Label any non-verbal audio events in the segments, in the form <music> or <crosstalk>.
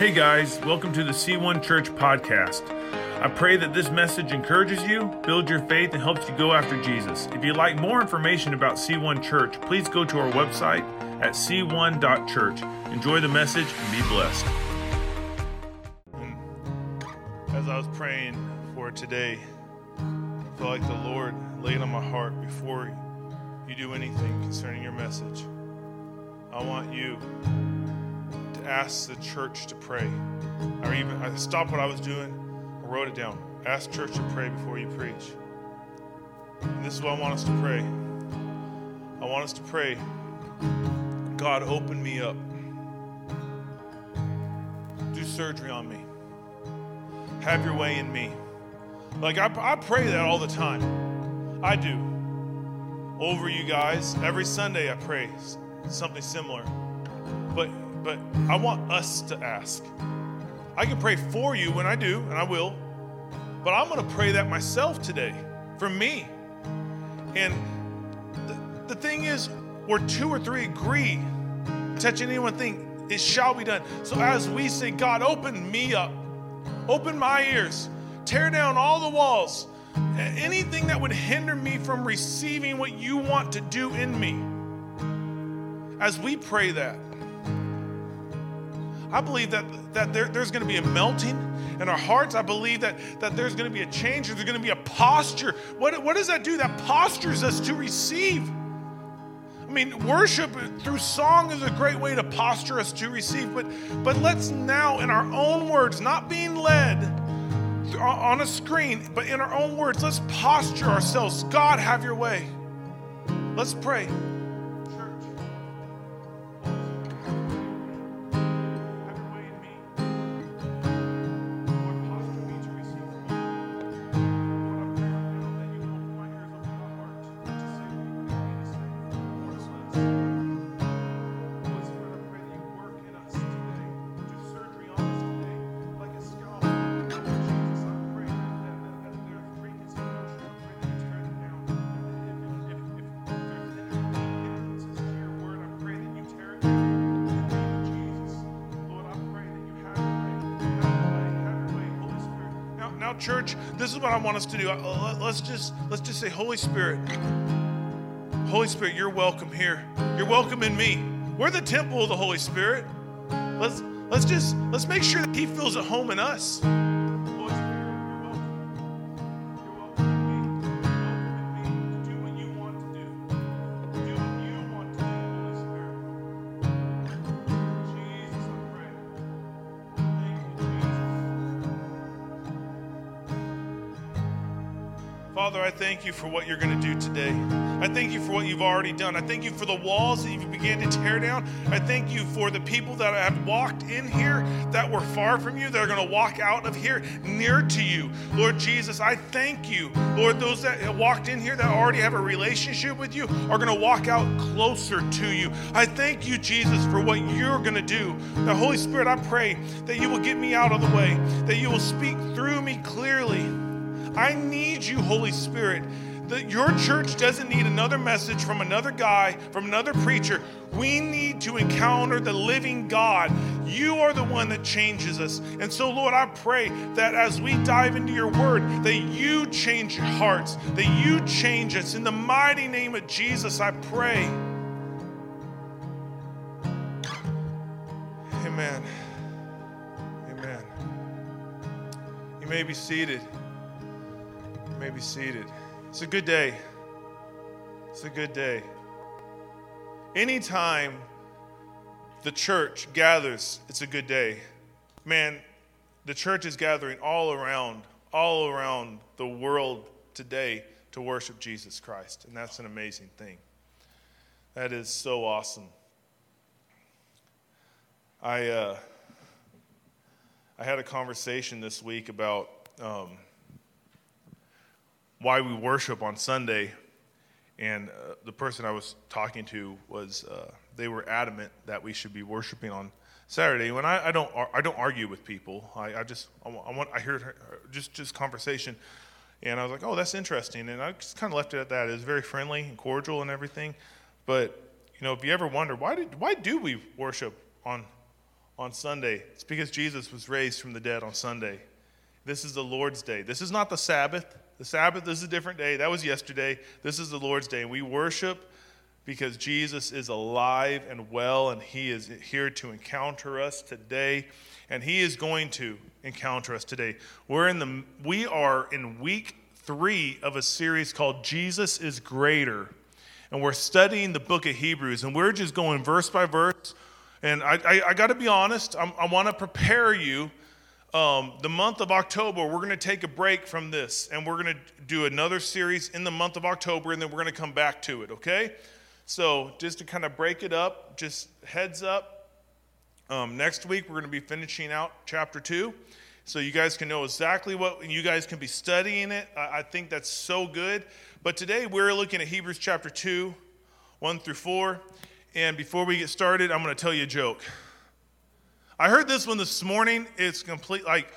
Hey guys, welcome to the C1 Church podcast. I pray that this message encourages you, builds your faith, and helps you go after Jesus. If you'd like more information about C1 Church, please go to our website at c1.church. Enjoy the message and be blessed. As I was praying for today, I felt like the Lord laid on my heart before you do anything concerning your message. I want you to ask the church to pray. Or even I stopped what I was doing, I wrote it down. Ask church to pray before you preach. And this is what I want us to pray. I want us to pray. God, open me up. Do surgery on me. Have your way in me. Like, I, I pray that all the time. I do. Over you guys. Every Sunday I pray something similar. But but I want us to ask. I can pray for you when I do, and I will, but I'm going to pray that myself today for me. And the, the thing is, where two or three agree, touch anyone thing, it shall be done. So as we say, God, open me up, open my ears, tear down all the walls, anything that would hinder me from receiving what you want to do in me. As we pray that, I believe that, that there, there's going to be a melting in our hearts. I believe that, that there's going to be a change. There's going to be a posture. What, what does that do? That postures us to receive. I mean, worship through song is a great way to posture us to receive. But, but let's now, in our own words, not being led on a screen, but in our own words, let's posture ourselves. God, have your way. Let's pray. Church, this is what I want us to do. Uh, let's just let's just say, Holy Spirit, Holy Spirit, you're welcome here. You're welcome in me. We're the temple of the Holy Spirit. Let's let's just let's make sure that He feels at home in us. Thank you for what you're going to do today. I thank you for what you've already done. I thank you for the walls that you've began to tear down. I thank you for the people that have walked in here that were far from you, that are going to walk out of here near to you. Lord Jesus, I thank you. Lord, those that walked in here that already have a relationship with you are going to walk out closer to you. I thank you, Jesus, for what you're going to do. The Holy Spirit, I pray that you will get me out of the way, that you will speak through me clearly. I need you, Holy Spirit. That your church doesn't need another message from another guy, from another preacher. We need to encounter the living God. You are the one that changes us. And so, Lord, I pray that as we dive into your word, that you change hearts, that you change us. In the mighty name of Jesus, I pray. Amen. Amen. You may be seated may be seated. It's a good day. It's a good day. Anytime the church gathers, it's a good day. Man, the church is gathering all around, all around the world today to worship Jesus Christ. And that's an amazing thing. That is so awesome. I, uh, I had a conversation this week about um, why we worship on Sunday. And uh, the person I was talking to was, uh, they were adamant that we should be worshiping on Saturday. When I, I don't, I don't argue with people. I, I just, I want, I heard her, just, just conversation, and I was like, oh, that's interesting. And I just kind of left it at that. It was very friendly and cordial and everything. But you know, if you ever wonder why did, why do we worship on, on Sunday. It's because Jesus was raised from the dead on Sunday. This is the Lord's day. This is not the Sabbath. The Sabbath this is a different day. That was yesterday. This is the Lord's day. We worship because Jesus is alive and well, and He is here to encounter us today. And He is going to encounter us today. We're in the we are in week three of a series called Jesus is Greater. And we're studying the book of Hebrews, and we're just going verse by verse. And I, I, I got to be honest, I'm, i want to prepare you um, the month of October, we're going to take a break from this and we're going to do another series in the month of October and then we're going to come back to it, okay? So, just to kind of break it up, just heads up. Um, next week, we're going to be finishing out chapter two. So, you guys can know exactly what, you guys can be studying it. I, I think that's so good. But today, we're looking at Hebrews chapter 2, 1 through 4. And before we get started, I'm going to tell you a joke. I heard this one this morning. It's complete like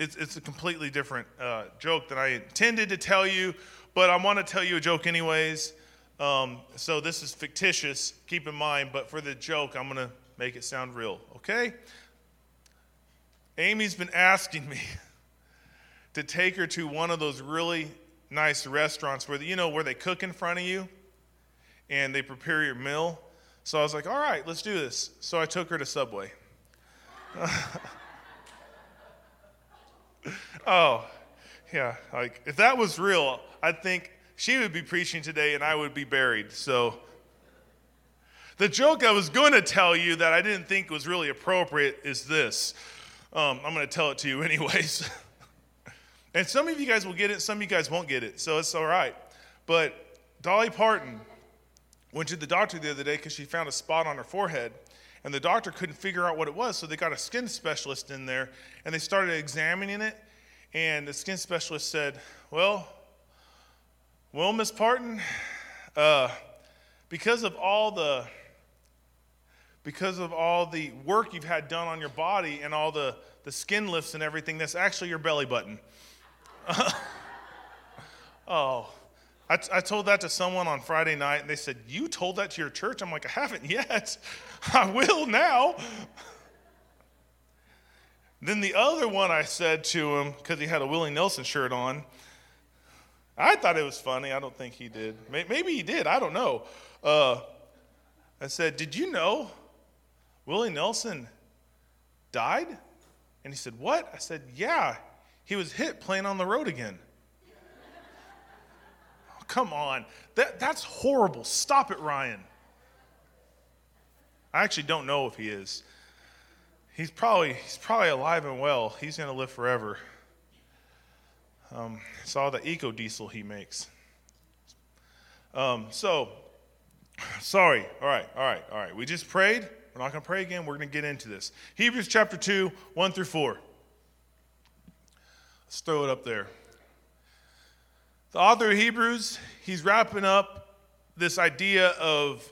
it's, it's a completely different uh, joke than I intended to tell you, but I want to tell you a joke anyways. Um, so this is fictitious, keep in mind, but for the joke, I'm going to make it sound real, okay? Amy's been asking me <laughs> to take her to one of those really nice restaurants where, you know, where they cook in front of you and they prepare your meal. So I was like, all right, let's do this. So I took her to Subway. <laughs> oh, yeah. Like, if that was real, I think she would be preaching today and I would be buried. So, the joke I was going to tell you that I didn't think was really appropriate is this. Um, I'm going to tell it to you, <laughs> anyways. and some of you guys will get it, some of you guys won't get it. So, it's all right. But Dolly Parton went to the doctor the other day because she found a spot on her forehead and the doctor couldn't figure out what it was, so they got a skin specialist in there and they started examining it. And the skin specialist said, Well, well, Miss Parton, uh, because of all the because of all the work you've had done on your body and all the, the skin lifts and everything, that's actually your belly button. <laughs> oh, I, t- I told that to someone on Friday night, and they said, You told that to your church? I'm like, I haven't yet. <laughs> I will now. then the other one I said to him, because he had a Willie Nelson shirt on, I thought it was funny. I don't think he did. Maybe he did. I don't know. Uh, I said, Did you know Willie Nelson died? And he said, What? I said, Yeah. He was hit playing on the road again. <laughs> oh, come on. That, that's horrible. Stop it, Ryan. I actually don't know if he is. He's probably, he's probably alive and well. He's going to live forever. Um, saw the eco diesel he makes. Um, so, sorry. All right, all right, all right. We just prayed. We're not going to pray again. We're going to get into this. Hebrews chapter 2, 1 through 4. Let's throw it up there. The author of Hebrews, he's wrapping up this idea of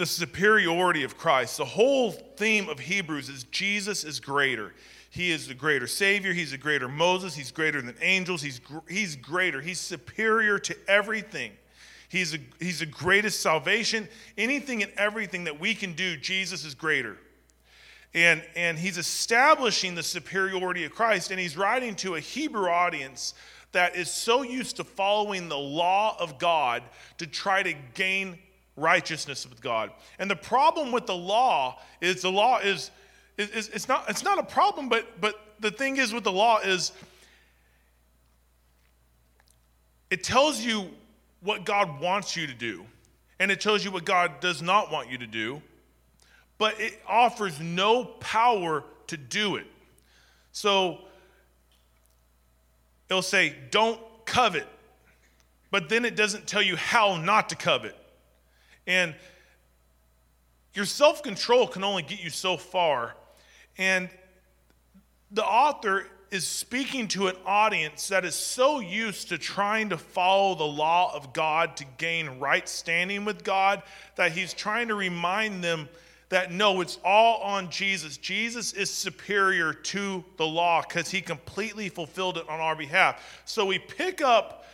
the superiority of Christ. The whole theme of Hebrews is Jesus is greater. He is the greater Savior. He's the greater Moses. He's greater than angels. He's, he's greater. He's superior to everything. He's, a, he's the greatest salvation. Anything and everything that we can do, Jesus is greater. And, and he's establishing the superiority of Christ, and he's writing to a Hebrew audience that is so used to following the law of God to try to gain righteousness with God. And the problem with the law is the law is, is, it's, not, it's not a problem, but, but the thing is with the law is it tells you what God wants you to do, and it tells you what God does not want you to do, but it offers no power to do it. So it'll say, don't covet, but then it doesn't tell you how not to covet. And your self control can only get you so far. And the author is speaking to an audience that is so used to trying to follow the law of God to gain right standing with God that he's trying to remind them that no, it's all on Jesus. Jesus is superior to the law because he completely fulfilled it on our behalf. So we pick up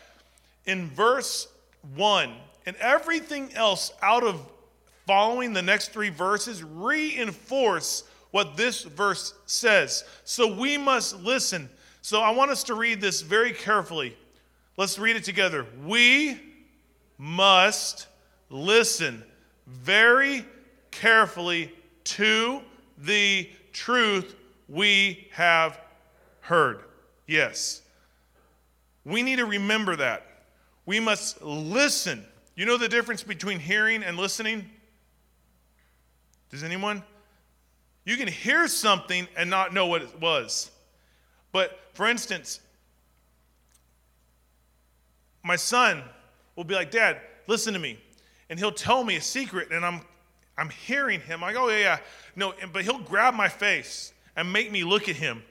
in verse 1 and everything else out of following the next three verses reinforce what this verse says. So we must listen. So I want us to read this very carefully. Let's read it together. We must listen very carefully to the truth we have heard. Yes. We need to remember that. We must listen. You know the difference between hearing and listening? Does anyone? You can hear something and not know what it was. But for instance, my son will be like, Dad, listen to me. And he'll tell me a secret, and I'm I'm hearing him. I go, oh, yeah, yeah. No, but he'll grab my face and make me look at him.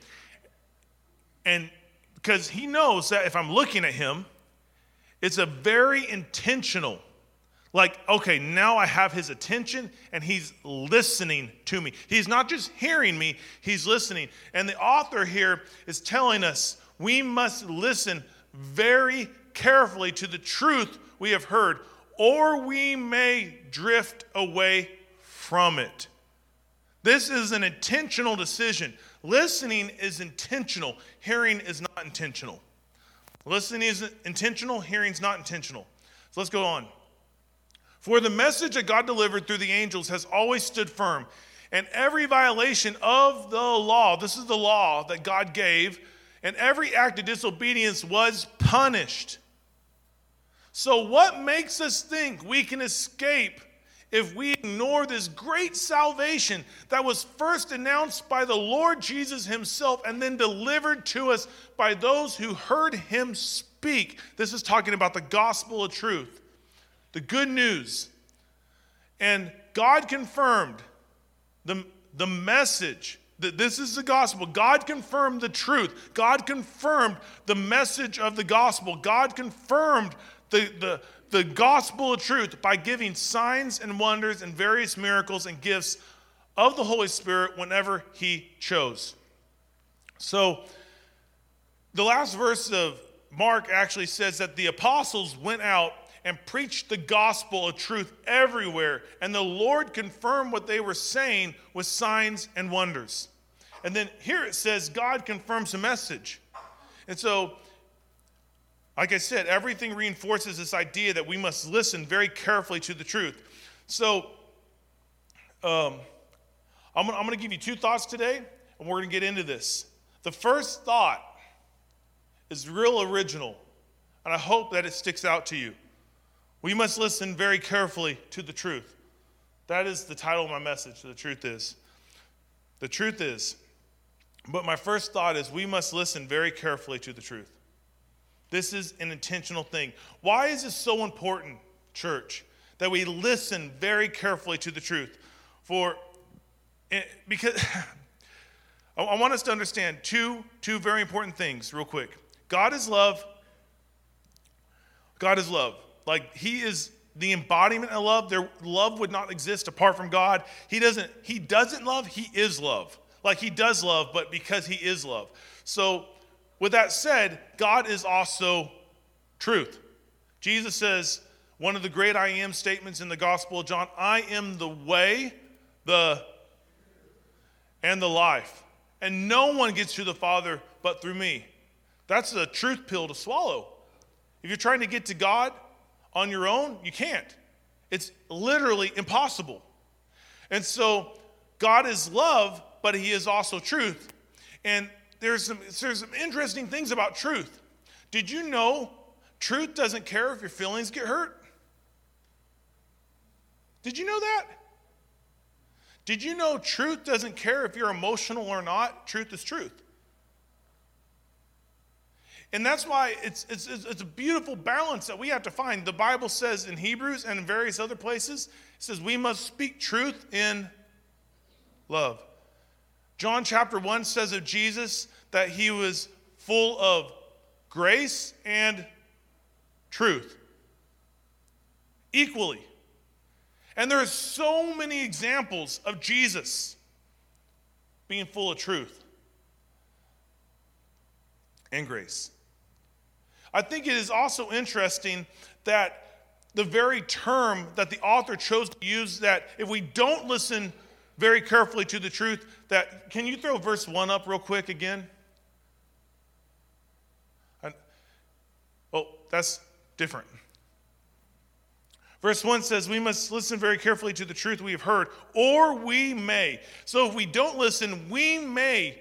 And because he knows that if I'm looking at him, it's a very intentional, like, okay, now I have his attention and he's listening to me. He's not just hearing me, he's listening. And the author here is telling us we must listen very carefully to the truth we have heard, or we may drift away from it. This is an intentional decision. Listening is intentional, hearing is not intentional. Listening is intentional, hearing is not intentional. So let's go on. For the message that God delivered through the angels has always stood firm, and every violation of the law, this is the law that God gave, and every act of disobedience was punished. So, what makes us think we can escape if we ignore this great salvation that was first announced by the Lord Jesus himself and then delivered to us by those who heard him speak. This is talking about the gospel of truth, the good news. And God confirmed the, the message that this is the gospel. God confirmed the truth. God confirmed the message of the gospel. God confirmed the, the, the gospel of truth by giving signs and wonders and various miracles and gifts of the Holy Spirit whenever He chose. So, the last verse of Mark actually says that the apostles went out and preached the gospel of truth everywhere, and the Lord confirmed what they were saying with signs and wonders. And then here it says God confirms the message. And so like I said, everything reinforces this idea that we must listen very carefully to the truth. So, um, I'm going to give you two thoughts today, and we're going to get into this. The first thought is real original, and I hope that it sticks out to you. We must listen very carefully to the truth. That is the title of my message. The truth is. The truth is. But my first thought is we must listen very carefully to the truth. This is an intentional thing. Why is this so important, church, that we listen very carefully to the truth? For eh, because <laughs> I want us to understand two, two very important things, real quick. God is love. God is love. Like He is the embodiment of love. Their love would not exist apart from God. He doesn't, He doesn't love, He is love. Like He does love, but because He is love. So with that said, God is also truth. Jesus says, one of the great I am statements in the Gospel of John I am the way, the and the life. And no one gets to the Father but through me. That's a truth pill to swallow. If you're trying to get to God on your own, you can't. It's literally impossible. And so, God is love, but He is also truth. And there's some, there's some interesting things about truth. Did you know truth doesn't care if your feelings get hurt? Did you know that? Did you know truth doesn't care if you're emotional or not? Truth is truth. And that's why it's, it's, it's a beautiful balance that we have to find. The Bible says in Hebrews and in various other places, it says we must speak truth in love. John chapter 1 says of Jesus that he was full of grace and truth equally. And there are so many examples of Jesus being full of truth and grace. I think it is also interesting that the very term that the author chose to use that if we don't listen very carefully to the truth, that can you throw verse 1 up real quick again? oh, that's different. Verse 1 says, We must listen very carefully to the truth we have heard, or we may. So if we don't listen, we may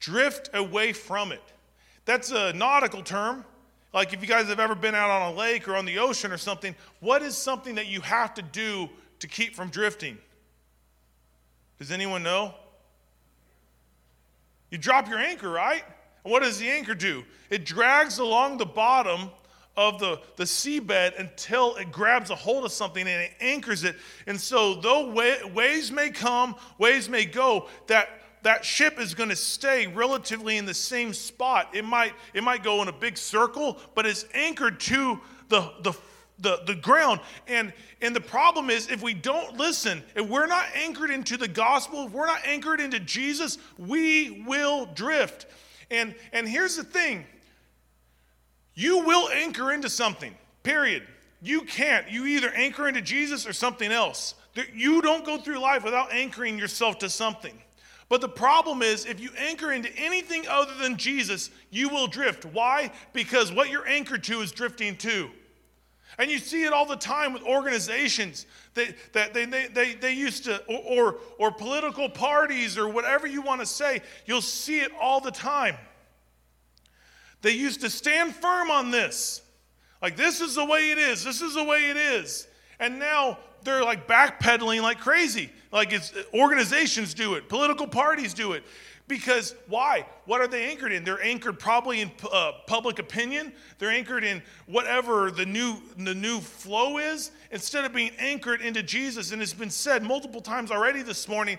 drift away from it. That's a nautical term. Like if you guys have ever been out on a lake or on the ocean or something, what is something that you have to do to keep from drifting? Does anyone know? You drop your anchor, right? And what does the anchor do? It drags along the bottom of the, the seabed until it grabs a hold of something and it anchors it. And so, though waves may come, waves may go, that, that ship is going to stay relatively in the same spot. It might, it might go in a big circle, but it's anchored to the, the, the, the ground. And, and the problem is, if we don't listen, if we're not anchored into the gospel, if we're not anchored into Jesus, we will drift. And, and here's the thing you will anchor into something, period. You can't. You either anchor into Jesus or something else. You don't go through life without anchoring yourself to something. But the problem is, if you anchor into anything other than Jesus, you will drift. Why? Because what you're anchored to is drifting too. And you see it all the time with organizations that, that they, they, they, they used to, or, or, or political parties, or whatever you want to say. You'll see it all the time. They used to stand firm on this. Like, this is the way it is. This is the way it is. And now they're like backpedaling like crazy. Like, it's, organizations do it, political parties do it. Because why? What are they anchored in? They're anchored probably in uh, public opinion. They're anchored in whatever the new the new flow is, instead of being anchored into Jesus. And it's been said multiple times already this morning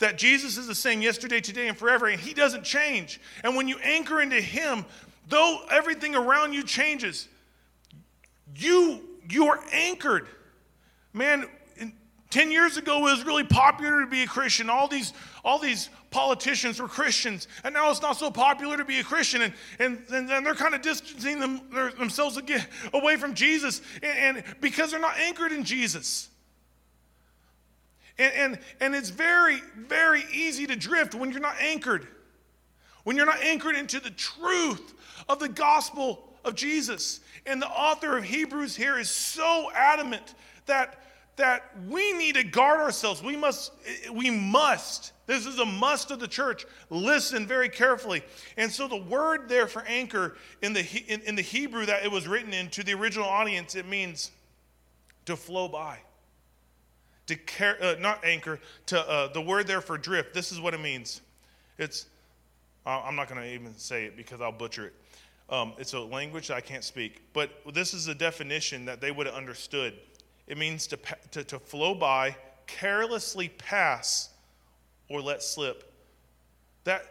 that Jesus is the same yesterday, today, and forever, and He doesn't change. And when you anchor into Him, Though everything around you changes, you you are anchored. Man, 10 years ago it was really popular to be a Christian. All these all these politicians were Christians, and now it's not so popular to be a Christian, and, and, and they're kind of distancing them, themselves away from Jesus, and, and, because they're not anchored in Jesus. And, and, and it's very, very easy to drift when you're not anchored, when you're not anchored into the truth of the gospel of Jesus. And the author of Hebrews here is so adamant that, that we need to guard ourselves. We must, we must, this is a must of the church, listen very carefully. And so the word there for anchor in the, in, in the Hebrew that it was written in to the original audience, it means to flow by. To care, uh, not anchor, to uh, the word there for drift. This is what it means. It's, uh, I'm not going to even say it because I'll butcher it. Um, it's a language I can't speak, but this is a definition that they would have understood. It means to, to, to flow by, carelessly pass, or let slip. That,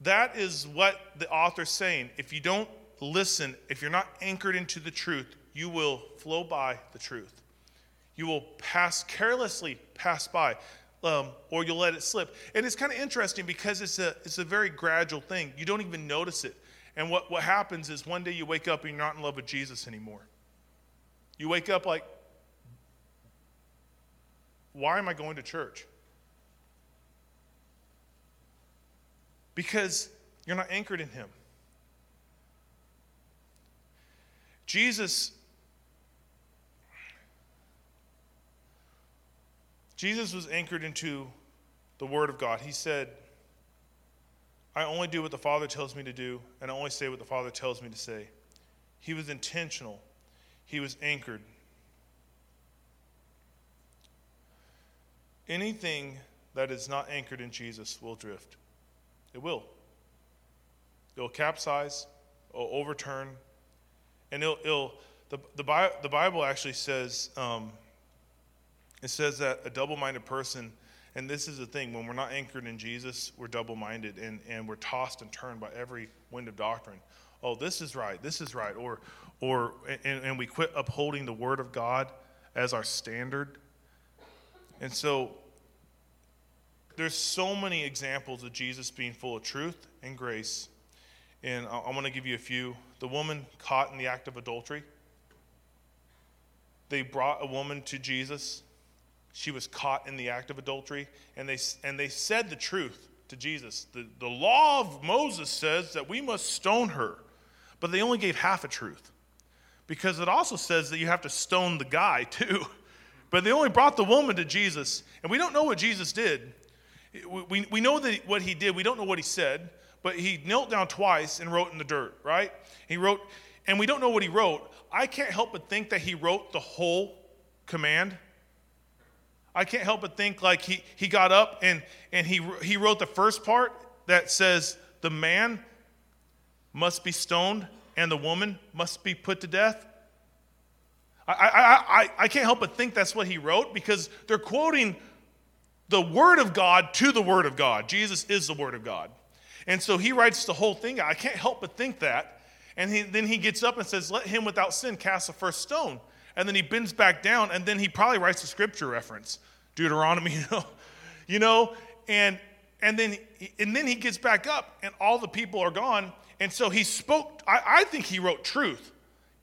that is what the author's saying. If you don't listen, if you're not anchored into the truth, you will flow by the truth. You will pass carelessly pass by, um, or you'll let it slip. And it's kind of interesting because it's a, it's a very gradual thing. You don't even notice it. And what, what happens is one day you wake up and you're not in love with Jesus anymore. You wake up like, why am I going to church? Because you're not anchored in Him. Jesus Jesus was anchored into the Word of God. He said, I only do what the Father tells me to do, and I only say what the Father tells me to say. He was intentional, he was anchored. Anything that is not anchored in Jesus will drift. It will. It'll capsize, it'll overturn, and it'll, it'll the, the, the Bible actually says, um, it says that a double minded person and this is the thing when we're not anchored in Jesus, we're double minded and, and we're tossed and turned by every wind of doctrine. Oh, this is right, this is right. Or, or and, and we quit upholding the Word of God as our standard. And so there's so many examples of Jesus being full of truth and grace. And I, I want to give you a few. The woman caught in the act of adultery. they brought a woman to Jesus. She was caught in the act of adultery, and they, and they said the truth to Jesus. The, the law of Moses says that we must stone her, but they only gave half a truth because it also says that you have to stone the guy <laughs> too. But they only brought the woman to Jesus, and we don't know what Jesus did. We, we know that what he did, we don't know what he said, but he knelt down twice and wrote in the dirt, right? He wrote, and we don't know what he wrote. I can't help but think that he wrote the whole command. I can't help but think like he, he got up and, and he, he wrote the first part that says, The man must be stoned and the woman must be put to death. I, I, I, I can't help but think that's what he wrote because they're quoting the Word of God to the Word of God. Jesus is the Word of God. And so he writes the whole thing. I can't help but think that. And he, then he gets up and says, Let him without sin cast the first stone. And then he bends back down, and then he probably writes a scripture reference, Deuteronomy, <laughs> you know, you know, and and then and then he gets back up, and all the people are gone. And so he spoke. I, I think he wrote truth.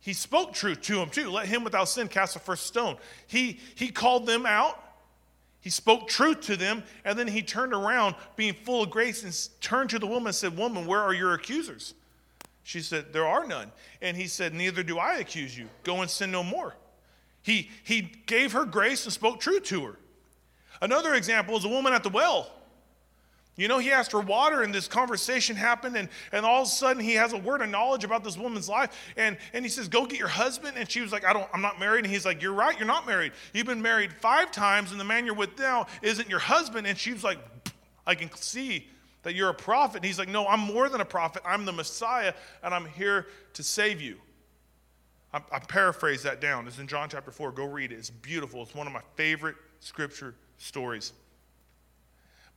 He spoke truth to him too. Let him without sin cast the first stone. He he called them out. He spoke truth to them, and then he turned around, being full of grace, and turned to the woman and said, Woman, where are your accusers? She said, There are none. And he said, Neither do I accuse you. Go and sin no more. He, he gave her grace and spoke truth to her. Another example is a woman at the well. You know, he asked for water, and this conversation happened, and, and all of a sudden he has a word of knowledge about this woman's life. And, and he says, Go get your husband. And she was like, I don't, I'm not married. And he's like, You're right, you're not married. You've been married five times, and the man you're with now isn't your husband. And she was like, I can see that you're a prophet. And he's like, No, I'm more than a prophet. I'm the Messiah, and I'm here to save you. I, I paraphrase that down. It's in John chapter 4. Go read it. It's beautiful. It's one of my favorite scripture stories.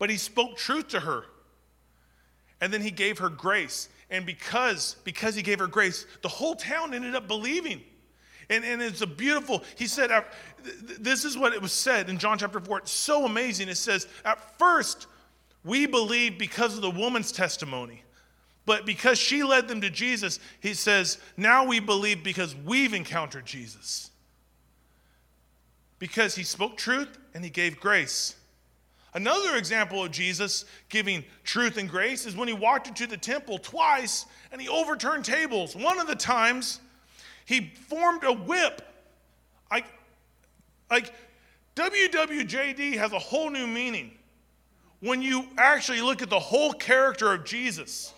But he spoke truth to her. And then he gave her grace. And because, because he gave her grace, the whole town ended up believing. And, and it's a beautiful, he said, this is what it was said in John chapter 4. It's so amazing. It says, At first, we believed because of the woman's testimony. But because she led them to Jesus, he says, now we believe because we've encountered Jesus. Because he spoke truth and he gave grace. Another example of Jesus giving truth and grace is when he walked into the temple twice and he overturned tables. One of the times, he formed a whip. I, like, WWJD has a whole new meaning when you actually look at the whole character of Jesus.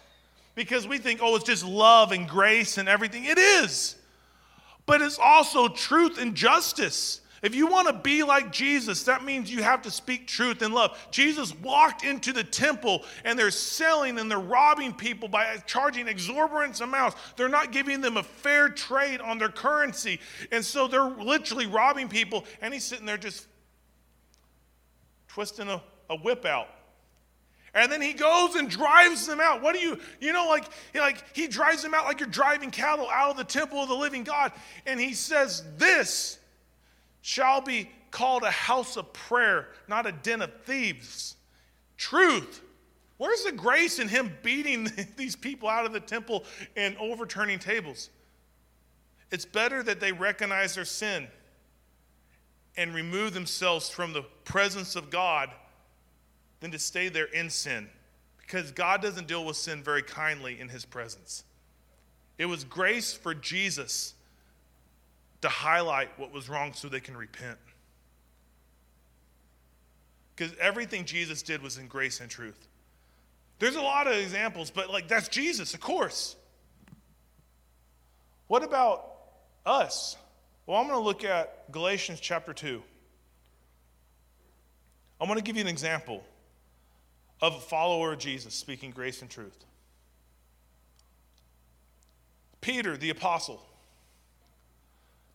Because we think, oh, it's just love and grace and everything. It is. But it's also truth and justice. If you want to be like Jesus, that means you have to speak truth and love. Jesus walked into the temple and they're selling and they're robbing people by charging exorbitant amounts. They're not giving them a fair trade on their currency. And so they're literally robbing people. And he's sitting there just twisting a a whip out. And then he goes and drives them out. What do you, you know, like, like he drives them out like you're driving cattle out of the temple of the living God. And he says, This shall be called a house of prayer, not a den of thieves. Truth. Where's the grace in him beating <laughs> these people out of the temple and overturning tables? It's better that they recognize their sin and remove themselves from the presence of God than to stay there in sin because God doesn't deal with sin very kindly in his presence. It was grace for Jesus to highlight what was wrong so they can repent. Because everything Jesus did was in grace and truth. There's a lot of examples, but like that's Jesus, of course. What about us? Well, I'm going to look at Galatians chapter 2. I'm going to give you an example of a follower of Jesus speaking grace and truth. Peter, the apostle,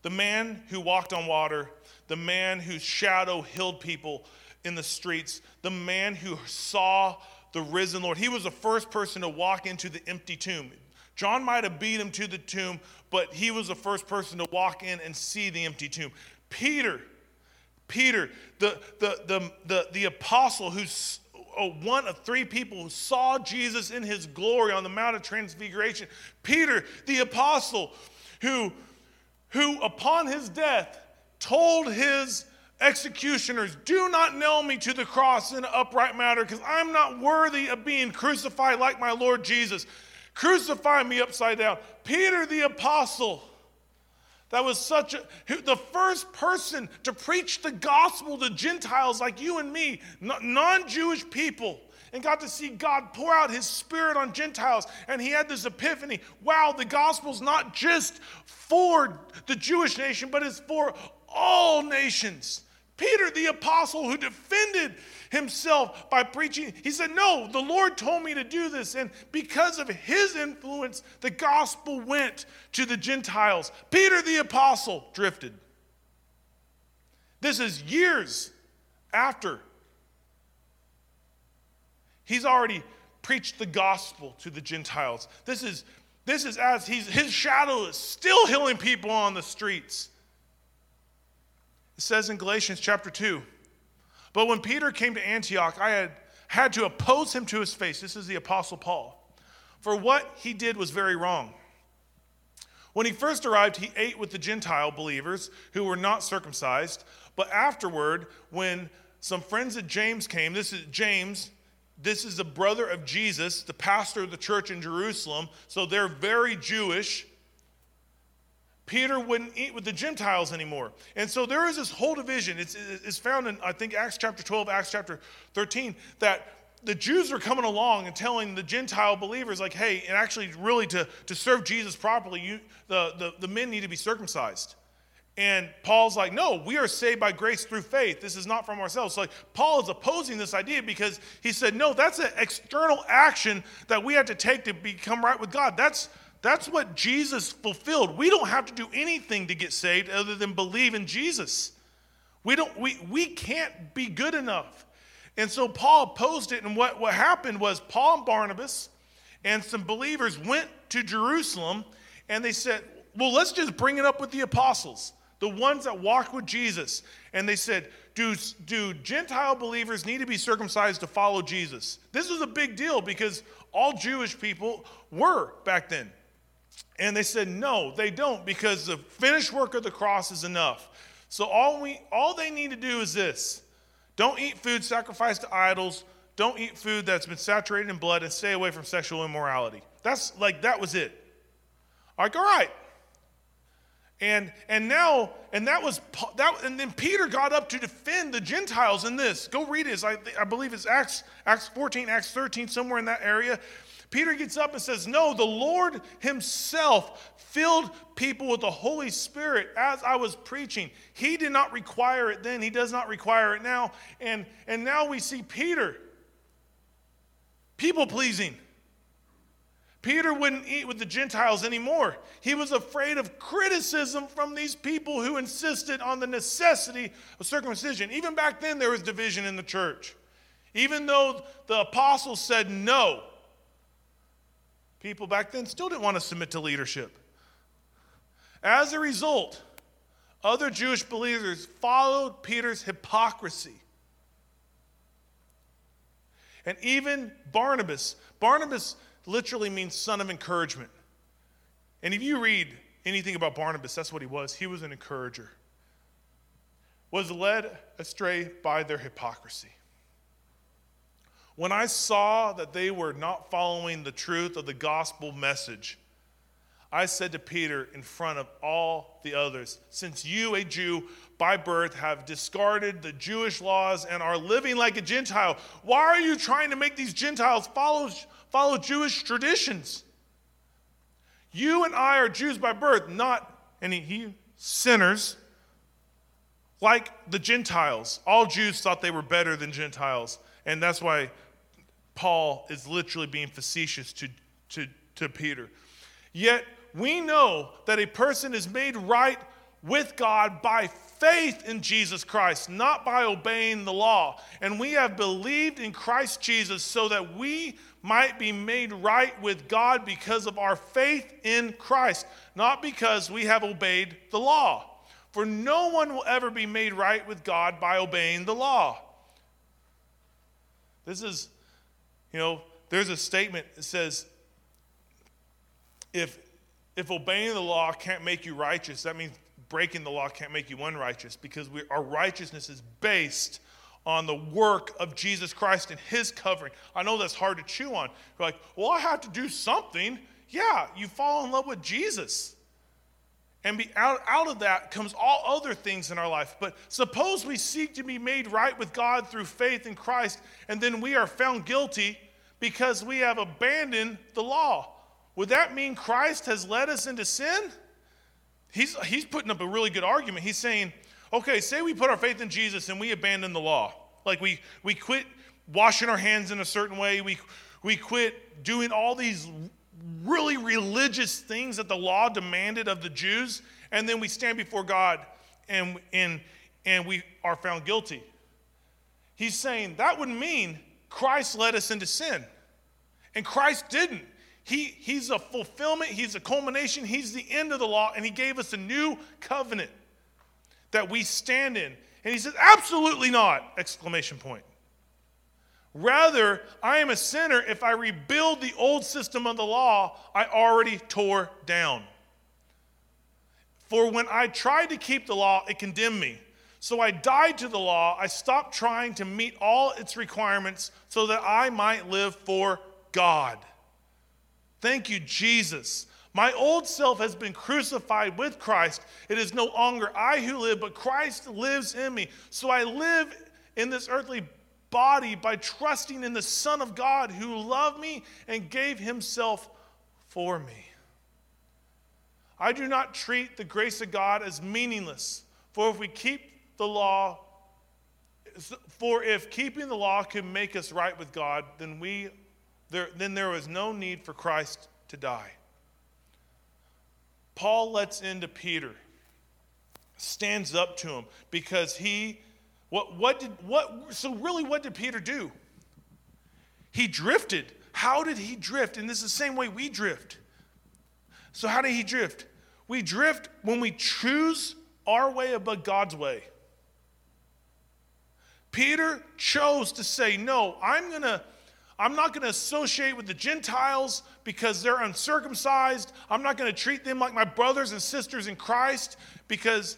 the man who walked on water, the man whose shadow healed people in the streets, the man who saw the risen Lord. He was the first person to walk into the empty tomb. John might have beat him to the tomb, but he was the first person to walk in and see the empty tomb. Peter, Peter, the, the, the, the, the apostle who's uh, one of three people who saw Jesus in his glory on the Mount of Transfiguration. Peter, the apostle, who, who upon his death told his executioners, Do not nail me to the cross in an upright matter, because I'm not worthy of being crucified like my Lord Jesus. Crucify me upside down. Peter the apostle, that was such a, the first person to preach the gospel to Gentiles like you and me, non Jewish people, and got to see God pour out his spirit on Gentiles. And he had this epiphany wow, the gospel's not just for the Jewish nation, but it's for all nations. Peter, the apostle who defended himself by preaching, he said, No, the Lord told me to do this. And because of his influence, the gospel went to the Gentiles. Peter, the apostle, drifted. This is years after he's already preached the gospel to the Gentiles. This is, this is as he's, his shadow is still healing people on the streets. It says in Galatians chapter 2 But when Peter came to Antioch, I had had to oppose him to his face. This is the Apostle Paul. For what he did was very wrong. When he first arrived, he ate with the Gentile believers who were not circumcised. But afterward, when some friends of James came, this is James, this is the brother of Jesus, the pastor of the church in Jerusalem. So they're very Jewish. Peter wouldn't eat with the Gentiles anymore. And so there is this whole division. It's, it's found in, I think, Acts chapter 12, Acts chapter 13, that the Jews are coming along and telling the Gentile believers, like, hey, and actually, really, to, to serve Jesus properly, you, the, the, the men need to be circumcised. And Paul's like, no, we are saved by grace through faith. This is not from ourselves. So like, Paul is opposing this idea because he said, no, that's an external action that we have to take to become right with God. That's that's what Jesus fulfilled. We don't have to do anything to get saved other than believe in Jesus. We, don't, we, we can't be good enough. And so Paul opposed it. And what, what happened was Paul and Barnabas and some believers went to Jerusalem and they said, Well, let's just bring it up with the apostles, the ones that walked with Jesus. And they said, do, do Gentile believers need to be circumcised to follow Jesus? This was a big deal because all Jewish people were back then. And they said, no, they don't, because the finished work of the cross is enough. So all, we, all they need to do is this don't eat food sacrificed to idols, don't eat food that's been saturated in blood, and stay away from sexual immorality. That's like, that was it. Like, all right. And and now and that was that and then Peter got up to defend the Gentiles in this. Go read it. I, I believe it's Acts Acts 14, Acts 13, somewhere in that area. Peter gets up and says, No, the Lord Himself filled people with the Holy Spirit as I was preaching. He did not require it then, He does not require it now. And, and now we see Peter, people pleasing. Peter wouldn't eat with the Gentiles anymore. He was afraid of criticism from these people who insisted on the necessity of circumcision. Even back then, there was division in the church. Even though the apostles said no, people back then still didn't want to submit to leadership. As a result, other Jewish believers followed Peter's hypocrisy. And even Barnabas, Barnabas literally means son of encouragement. And if you read anything about Barnabas, that's what he was. He was an encourager. Was led astray by their hypocrisy. When I saw that they were not following the truth of the gospel message, I said to Peter in front of all the others, Since you, a Jew by birth, have discarded the Jewish laws and are living like a Gentile, why are you trying to make these Gentiles follow, follow Jewish traditions? You and I are Jews by birth, not any sinners like the Gentiles. All Jews thought they were better than Gentiles. And that's why Paul is literally being facetious to, to, to Peter. Yet we know that a person is made right with God by faith in Jesus Christ, not by obeying the law. And we have believed in Christ Jesus so that we might be made right with God because of our faith in Christ, not because we have obeyed the law. For no one will ever be made right with God by obeying the law. This is you know, there's a statement that says, if, if obeying the law can't make you righteous, that means breaking the law can't make you unrighteous because we, our righteousness is based on the work of Jesus Christ and his covering. I know that's hard to chew on. You're like, well, I have to do something. Yeah, you fall in love with Jesus. And be out, out of that comes all other things in our life. But suppose we seek to be made right with God through faith in Christ, and then we are found guilty because we have abandoned the law. Would that mean Christ has led us into sin? He's, he's putting up a really good argument. He's saying, okay, say we put our faith in Jesus and we abandon the law. Like we, we quit washing our hands in a certain way, we, we quit doing all these really religious things that the law demanded of the Jews, and then we stand before God and, and, and we are found guilty. He's saying that would mean Christ led us into sin. And Christ didn't. He, he's a fulfillment, he's a culmination, he's the end of the law, and he gave us a new covenant that we stand in. And he says, absolutely not! Exclamation point. Rather, I am a sinner if I rebuild the old system of the law I already tore down. For when I tried to keep the law, it condemned me. So I died to the law. I stopped trying to meet all its requirements so that I might live for God. Thank you, Jesus. My old self has been crucified with Christ. It is no longer I who live, but Christ lives in me. So I live in this earthly body by trusting in the Son of God who loved me and gave himself for me. I do not treat the grace of God as meaningless, for if we keep the law, for if keeping the law can make us right with God, then we there, then there was no need for Christ to die. Paul lets into Peter, stands up to him because he what, what did, what, so, really, what did Peter do? He drifted. How did he drift? And this is the same way we drift. So, how did he drift? We drift when we choose our way above God's way. Peter chose to say, No, I'm going to. I'm not going to associate with the Gentiles because they're uncircumcised. I'm not going to treat them like my brothers and sisters in Christ because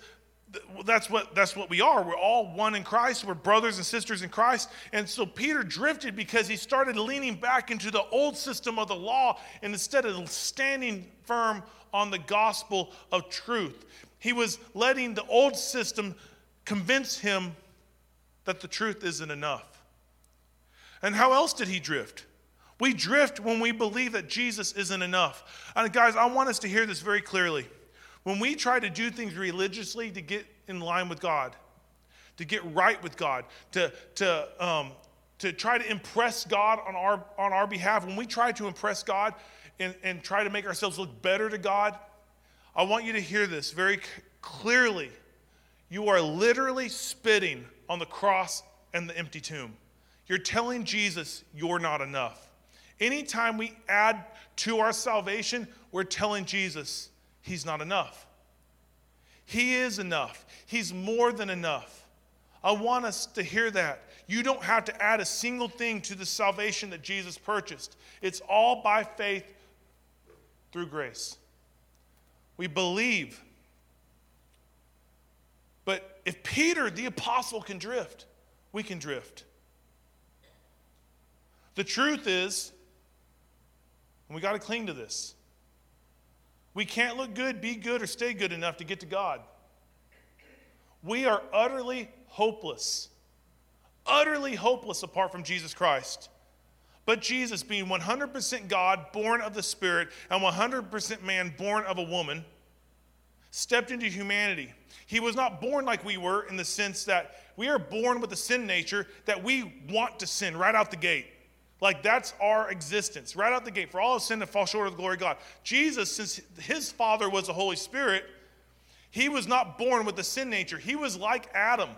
that's what that's what we are. We're all one in christ. We're brothers and sisters in christ. And so peter drifted because he started leaning back into the old system of the law and instead of standing firm on the gospel of truth. He was letting the old system convince him that the truth isn't enough. And how else did he drift we drift when we believe that jesus isn't enough and guys i want us to hear this very clearly when we try to do things religiously to get in line with God, to get right with God, to, to, um, to try to impress God on our, on our behalf, when we try to impress God and, and try to make ourselves look better to God, I want you to hear this very clearly. You are literally spitting on the cross and the empty tomb. You're telling Jesus you're not enough. Anytime we add to our salvation, we're telling Jesus He's not enough. He is enough. He's more than enough. I want us to hear that. You don't have to add a single thing to the salvation that Jesus purchased. It's all by faith through grace. We believe. But if Peter, the apostle, can drift, we can drift. The truth is, and we got to cling to this we can't look good, be good, or stay good enough to get to God. We are utterly hopeless, utterly hopeless apart from Jesus Christ. But Jesus, being 100% God, born of the Spirit, and 100% man, born of a woman, stepped into humanity. He was not born like we were in the sense that we are born with a sin nature that we want to sin right out the gate. Like that's our existence right out the gate. For all of sin to fall short of the glory of God. Jesus, since his father was the Holy Spirit, he was not born with the sin nature. He was like Adam.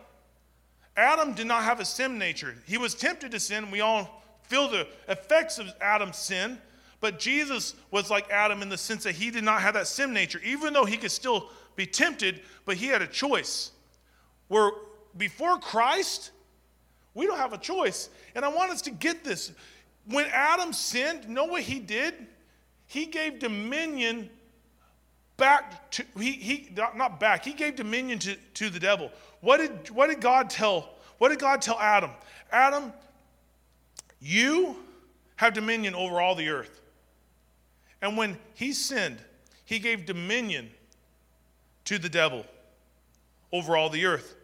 Adam did not have a sin nature. He was tempted to sin. We all feel the effects of Adam's sin. But Jesus was like Adam in the sense that he did not have that sin nature, even though he could still be tempted, but he had a choice. Where before Christ, we don't have a choice. And I want us to get this. When Adam sinned, know what he did? He gave dominion back to he, he not back he gave dominion to, to the devil. What did what did god tell what did god tell adam? Adam you have dominion over all the earth. And when he sinned he gave dominion to the devil over all the earth.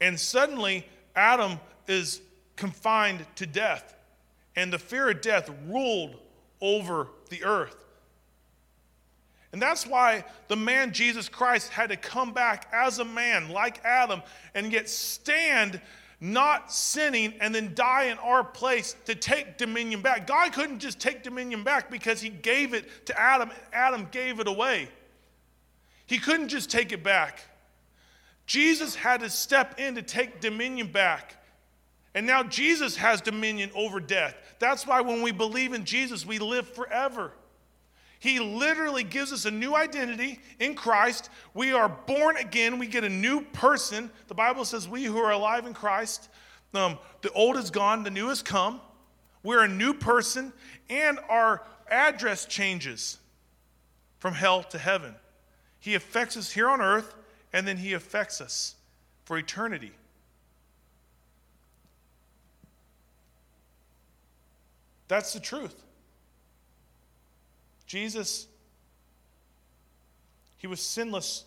And suddenly adam is confined to death and the fear of death ruled over the earth and that's why the man Jesus Christ had to come back as a man, like Adam, and yet stand not sinning and then die in our place to take dominion back. God couldn't just take dominion back because he gave it to Adam, Adam gave it away. He couldn't just take it back. Jesus had to step in to take dominion back. And now Jesus has dominion over death. That's why when we believe in Jesus, we live forever. He literally gives us a new identity in Christ. We are born again. We get a new person. The Bible says, We who are alive in Christ, um, the old is gone, the new has come. We're a new person, and our address changes from hell to heaven. He affects us here on earth, and then He affects us for eternity. That's the truth. Jesus, he was sinless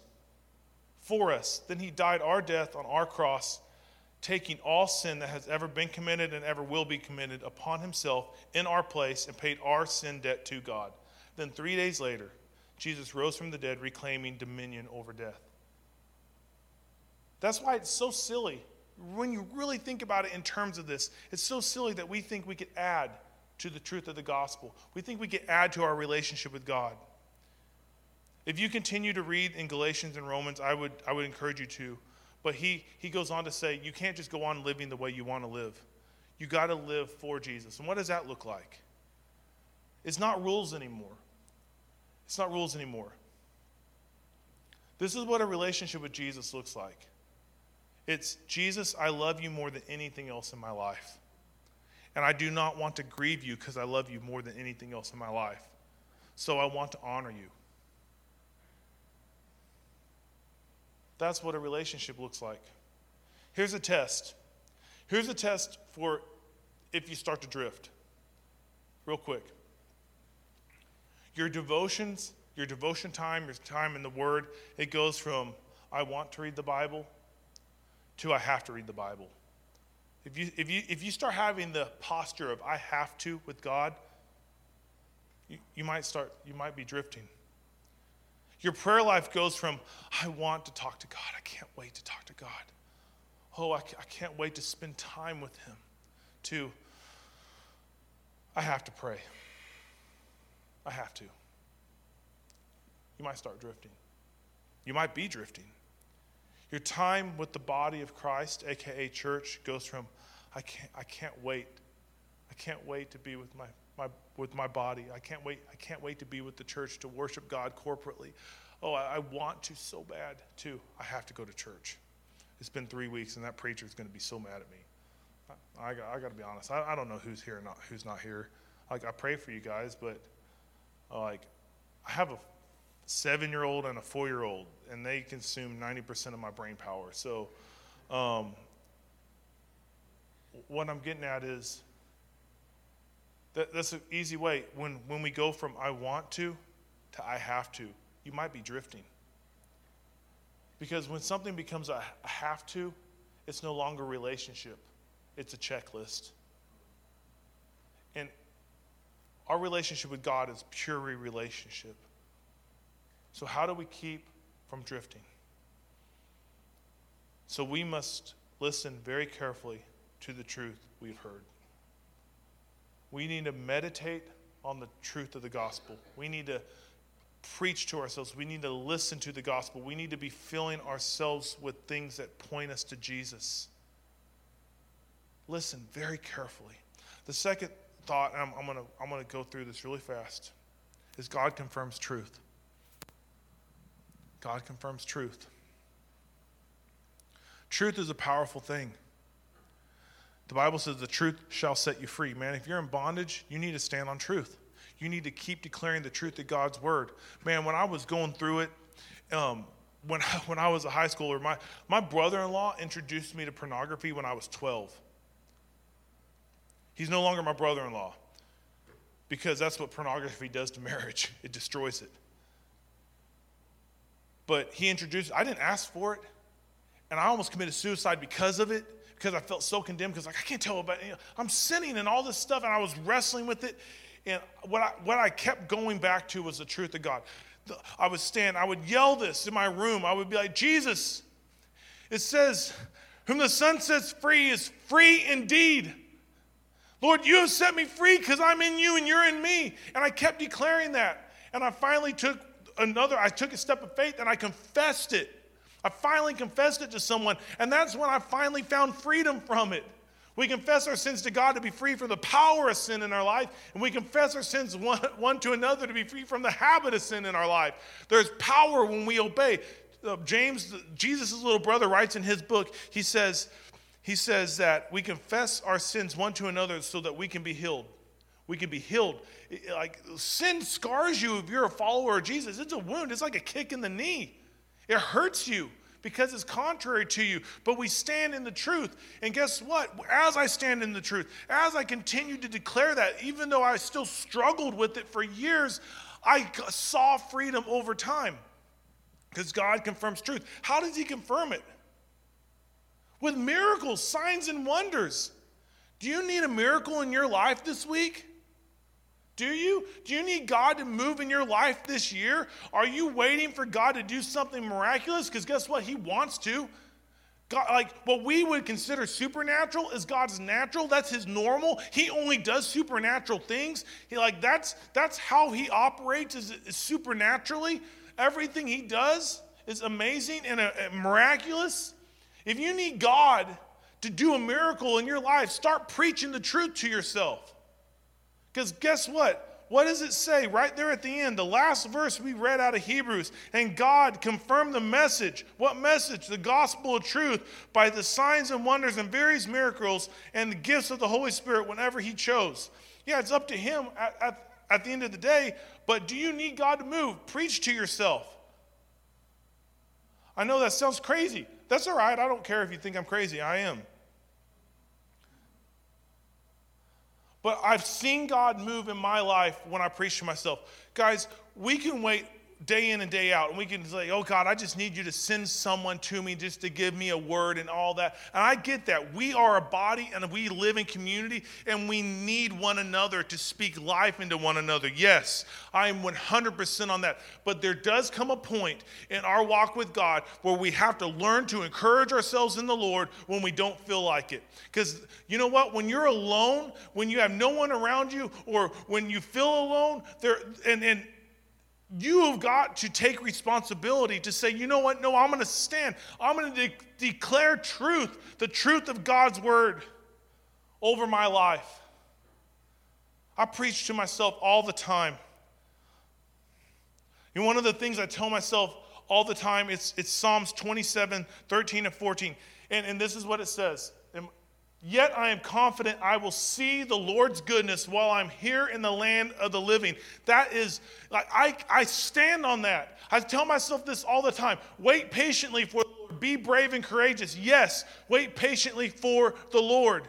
for us. Then he died our death on our cross, taking all sin that has ever been committed and ever will be committed upon himself in our place and paid our sin debt to God. Then three days later, Jesus rose from the dead, reclaiming dominion over death. That's why it's so silly. When you really think about it in terms of this, it's so silly that we think we could add to the truth of the gospel. We think we can add to our relationship with God. If you continue to read in Galatians and Romans, I would, I would encourage you to. But he, he goes on to say, you can't just go on living the way you want to live. You got to live for Jesus. And what does that look like? It's not rules anymore. It's not rules anymore. This is what a relationship with Jesus looks like. It's Jesus, I love you more than anything else in my life. And I do not want to grieve you because I love you more than anything else in my life. So I want to honor you. That's what a relationship looks like. Here's a test. Here's a test for if you start to drift. Real quick. Your devotions, your devotion time, your time in the Word, it goes from I want to read the Bible to I have to read the Bible. If you, if you, if you start having the posture of I have to with God, you, you might start, you might be drifting. Your prayer life goes from, I want to talk to God. I can't wait to talk to God. Oh, I, I can't wait to spend time with Him. To, I have to pray. I have to. You might start drifting. You might be drifting. Your time with the body of Christ, aka church, goes from I can't, I can't wait. I can't wait to be with my, my, with my body. I can't wait. I can't wait to be with the church to worship God corporately. Oh, I, I want to so bad too. I have to go to church. It's been three weeks, and that preacher is going to be so mad at me. I, I, I got to be honest. I, I don't know who's here and not who's not here. Like I pray for you guys, but uh, like I have a seven-year-old and a four-year-old, and they consume 90% of my brain power. So um, what I'm getting at is that that's an easy way. When, when we go from I want to to I have to, you might be drifting. Because when something becomes a have to, it's no longer a relationship, it's a checklist. And our relationship with God is pure relationship. So, how do we keep from drifting? So, we must listen very carefully to the truth we've heard. We need to meditate on the truth of the gospel. We need to preach to ourselves. We need to listen to the gospel. We need to be filling ourselves with things that point us to Jesus. Listen very carefully. The second thought, I'm, I'm going to I'm to go through this really fast, is God confirms truth. God confirms truth. Truth is a powerful thing. The Bible says the truth shall set you free. Man, if you're in bondage, you need to stand on truth. You need to keep declaring the truth of God's word. Man, when I was going through it, um, when, when I was a high schooler, my, my brother in law introduced me to pornography when I was 12. He's no longer my brother in law because that's what pornography does to <laughs> marriage, it destroys it. But he introduced, I didn't ask for it, and I almost committed suicide because of it because I felt so condemned because like I can't tell about you know, I'm sinning and all this stuff and I was wrestling with it and what I, what I kept going back to was the truth of God. I would stand, I would yell this in my room. I would be like, Jesus, it says, whom the Son sets free is free indeed. Lord, you have set me free because I'm in you and you're in me. And I kept declaring that. And I finally took another, I took a step of faith and I confessed it. I finally confessed it to someone, and that's when I finally found freedom from it. We confess our sins to God to be free from the power of sin in our life, and we confess our sins one, one to another to be free from the habit of sin in our life. There's power when we obey. Uh, James, Jesus' little brother, writes in his book, he says, he says that we confess our sins one to another so that we can be healed. We can be healed. Like sin scars you if you're a follower of Jesus. It's a wound, it's like a kick in the knee. It hurts you because it's contrary to you. But we stand in the truth. And guess what? As I stand in the truth, as I continue to declare that, even though I still struggled with it for years, I saw freedom over time because God confirms truth. How does He confirm it? With miracles, signs, and wonders. Do you need a miracle in your life this week? Do you? Do you need God to move in your life this year? Are you waiting for God to do something miraculous? Because guess what? He wants to. God, like what we would consider supernatural is God's natural. That's his normal. He only does supernatural things. He like that's that's how he operates is, is supernaturally. Everything he does is amazing and uh, miraculous. If you need God to do a miracle in your life, start preaching the truth to yourself. Because guess what? What does it say right there at the end? The last verse we read out of Hebrews. And God confirmed the message. What message? The gospel of truth by the signs and wonders and various miracles and the gifts of the Holy Spirit whenever He chose. Yeah, it's up to Him at, at, at the end of the day. But do you need God to move? Preach to yourself. I know that sounds crazy. That's all right. I don't care if you think I'm crazy. I am. But I've seen God move in my life when I preach to myself. Guys, we can wait day in and day out. And we can say, oh God, I just need you to send someone to me just to give me a word and all that. And I get that. We are a body and we live in community and we need one another to speak life into one another. Yes, I am 100% on that. But there does come a point in our walk with God where we have to learn to encourage ourselves in the Lord when we don't feel like it. Because you know what? When you're alone, when you have no one around you, or when you feel alone, there and, and you have got to take responsibility to say, you know what? No, I'm going to stand. I'm going to de- declare truth, the truth of God's word over my life. I preach to myself all the time. And one of the things I tell myself all the time, it's, it's Psalms 27, 13, and 14. And, and this is what it says Yet I am confident I will see the Lord's goodness while I'm here in the land of the living. That is, like, I, I stand on that. I tell myself this all the time wait patiently for the Lord. Be brave and courageous. Yes, wait patiently for the Lord.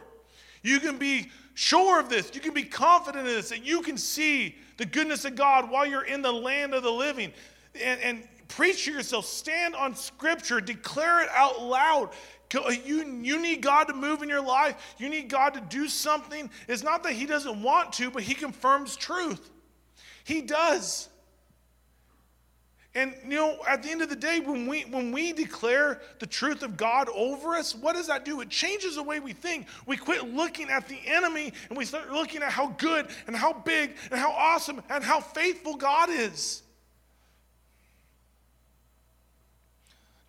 You can be sure of this. You can be confident in this, that you can see the goodness of God while you're in the land of the living. And, and preach to yourself, stand on Scripture, declare it out loud. You, you need God to move in your life. You need God to do something. It's not that He doesn't want to, but He confirms truth. He does. And you know, at the end of the day, when we when we declare the truth of God over us, what does that do? It changes the way we think. We quit looking at the enemy and we start looking at how good and how big and how awesome and how faithful God is.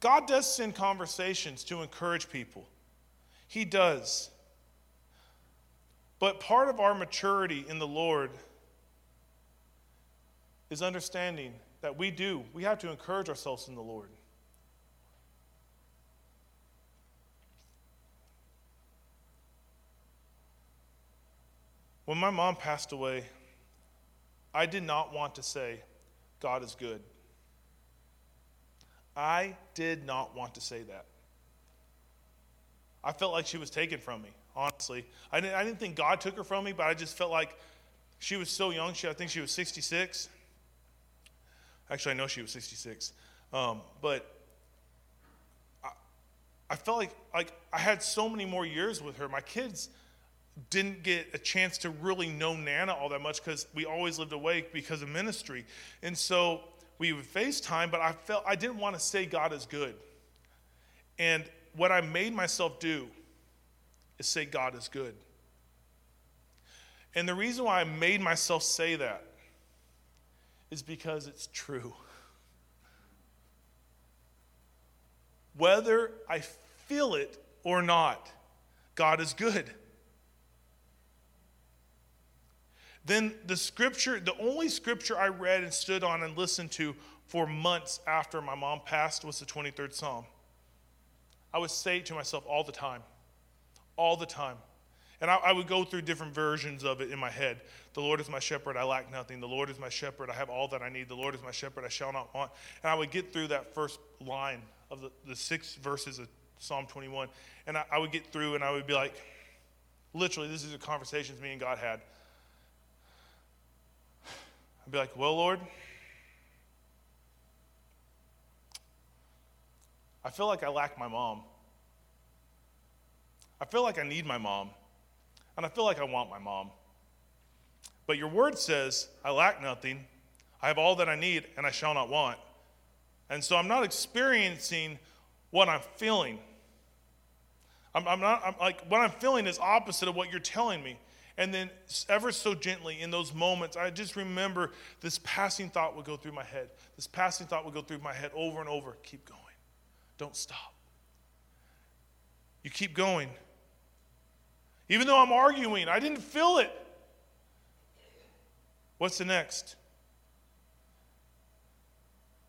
God does send conversations to encourage people. He does. But part of our maturity in the Lord is understanding that we do. We have to encourage ourselves in the Lord. When my mom passed away, I did not want to say, God is good. I did not want to say that. I felt like she was taken from me, honestly. I didn't, I didn't think God took her from me, but I just felt like she was so young. She, I think she was 66. Actually, I know she was 66. Um, but I, I felt like, like I had so many more years with her. My kids didn't get a chance to really know Nana all that much because we always lived away because of ministry. And so we would FaceTime, but I felt I didn't want to say God is good. And what I made myself do is say God is good. And the reason why I made myself say that is because it's true. Whether I feel it or not, God is good. Then the scripture, the only scripture I read and stood on and listened to for months after my mom passed was the 23rd Psalm. I would say to myself all the time, all the time. And I, I, would go through different versions of it in my head. The Lord is my shepherd, I lack nothing. The Lord is my shepherd, I have all that I need. The Lord is my shepherd, I shall not want. And I would get through that first line of the, the six verses of Psalm 21. And I, I would get through and I would be like, literally, this is the conversations me and God had. I'd be like, well, Lord, I feel like I lack my mom. I feel like I need my mom. And I feel like I want my mom. But your word says, I lack nothing. I have all that I need, and I shall not want. And so I'm not experiencing what I'm feeling. I'm, I'm not, I'm like, what I'm feeling is opposite of what you're telling me. And then, ever so gently, in those moments, I just remember this passing thought would go through my head. This passing thought would go through my head over and over. Keep going. Don't stop. You keep going. Even though I'm arguing, I didn't feel it. What's the next?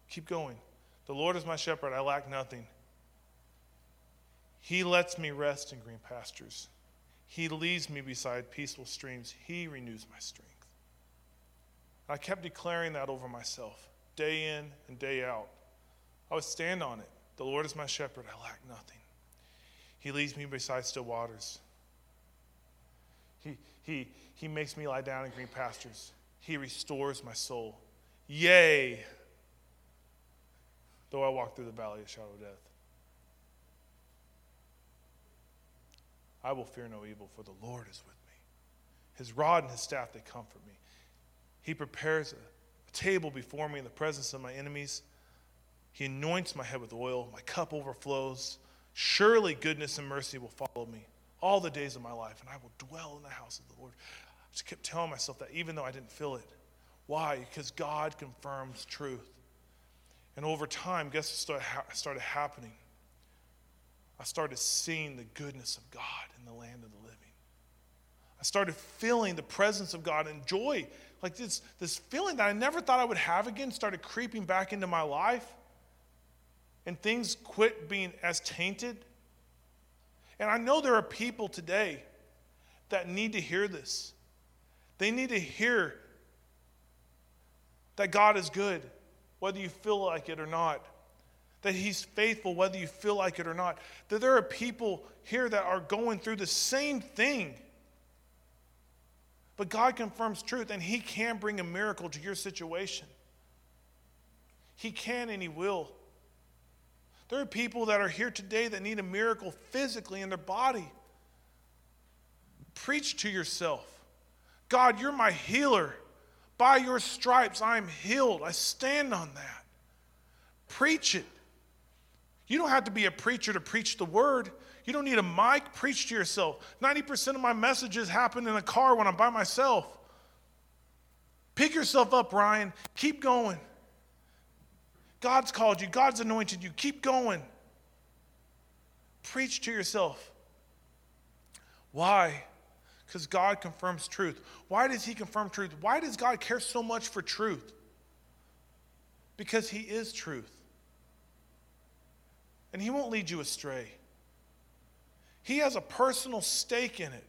Keep going. The Lord is my shepherd, I lack nothing. He lets me rest in green pastures. He leads me beside peaceful streams. He renews my strength. I kept declaring that over myself, day in and day out. I would stand on it. The Lord is my shepherd, I lack nothing. He leads me beside still waters. He, he, he makes me lie down in green pastures. He restores my soul. Yea, though I walk through the valley of shadow of death. I will fear no evil, for the Lord is with me. His rod and his staff, they comfort me. He prepares a, a table before me in the presence of my enemies. He anoints my head with oil. My cup overflows. Surely goodness and mercy will follow me all the days of my life, and I will dwell in the house of the Lord. I just kept telling myself that even though I didn't feel it. Why? Because God confirms truth. And over time, guess what started happening? I started seeing the goodness of God in the land of the living. I started feeling the presence of God and joy. Like this, this feeling that I never thought I would have again started creeping back into my life. And things quit being as tainted. And I know there are people today that need to hear this. They need to hear that God is good, whether you feel like it or not that He's faithful whether you feel like it or not. That there are people here that are going through the same thing. But God confirms truth, and He can bring a miracle to your situation. He can and He will. There are people that are here today that need a miracle physically in their body. Preach to yourself God, you're my healer. By your stripes, I am healed. I stand on that. Preach it. You don't have to be a preacher to preach the word. You don't need a mic. Preach to yourself. 90% of my messages happen in a car when I'm by myself. Pick yourself up, Ryan. Keep going. God's called you, God's anointed you. Keep going. Preach to yourself. Why? Because God confirms truth. Why does He confirm truth? Why does God care so much for truth? Because He is truth and He won't lead you astray. He has a personal stake in it.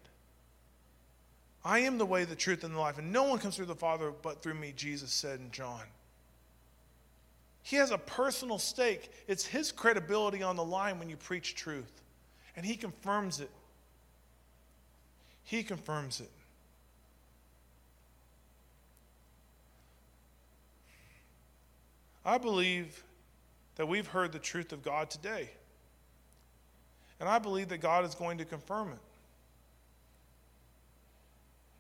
I am the way, the truth, and the life, and no one comes through the Father but through me, Jesus said in John. He has a personal stake. It's his credibility on the line when you preach truth. And he confirms it. He confirms it. I believe that we've heard the truth of God today. And I believe that God is going to confirm it.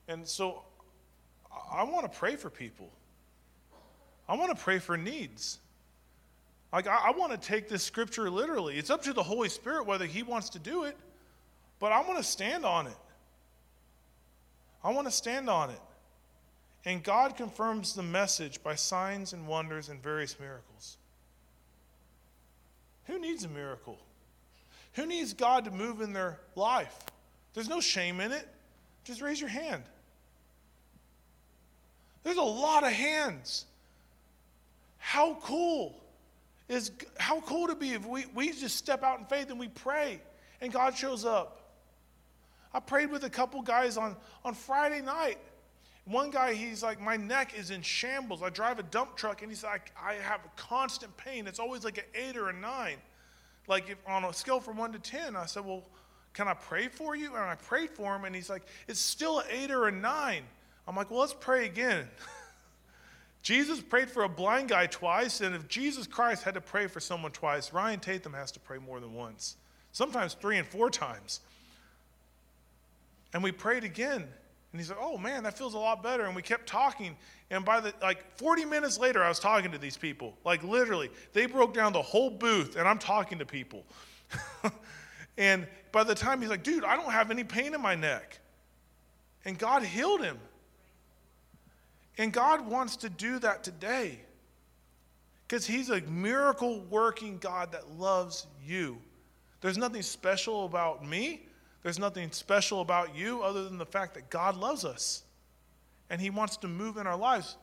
And so I want to pray for people. I want to pray for needs. Like, I, I want to take this scripture literally. It's up to the Holy Spirit whether He wants to do it, but I want to stand on it. I want to stand on it. And God confirms the message by signs and wonders and various miracles. Who needs a miracle? Who needs God to move in their life? There's no shame in it. Just raise your hand. There's a lot of hands. How cool is how cool to be if we, we just step out in faith and we pray and God shows up. I prayed with a couple guys on, on Friday night. One guy, he's like, My neck is in shambles. I drive a dump truck, and he's like, I have constant pain. It's always like an eight or a nine. Like if, on a scale from one to 10, I said, Well, can I pray for you? And I prayed for him, and he's like, It's still an eight or a nine. I'm like, Well, let's pray again. <laughs> Jesus prayed for a blind guy twice, and if Jesus Christ had to pray for someone twice, Ryan Tatham has to pray more than once, sometimes three and four times. And we prayed again, and he's like, "Oh man, that feels a lot better." And we kept talking, and by the like 40 minutes later, I was talking to these people. Like literally, they broke down the whole booth, and I'm talking to people. <laughs> and by the time he's like, "Dude, I don't have any pain in my neck," and God healed him. And God wants to do that today because He's a miracle working God that loves you. There's nothing special about me, there's nothing special about you other than the fact that God loves us and He wants to move in our lives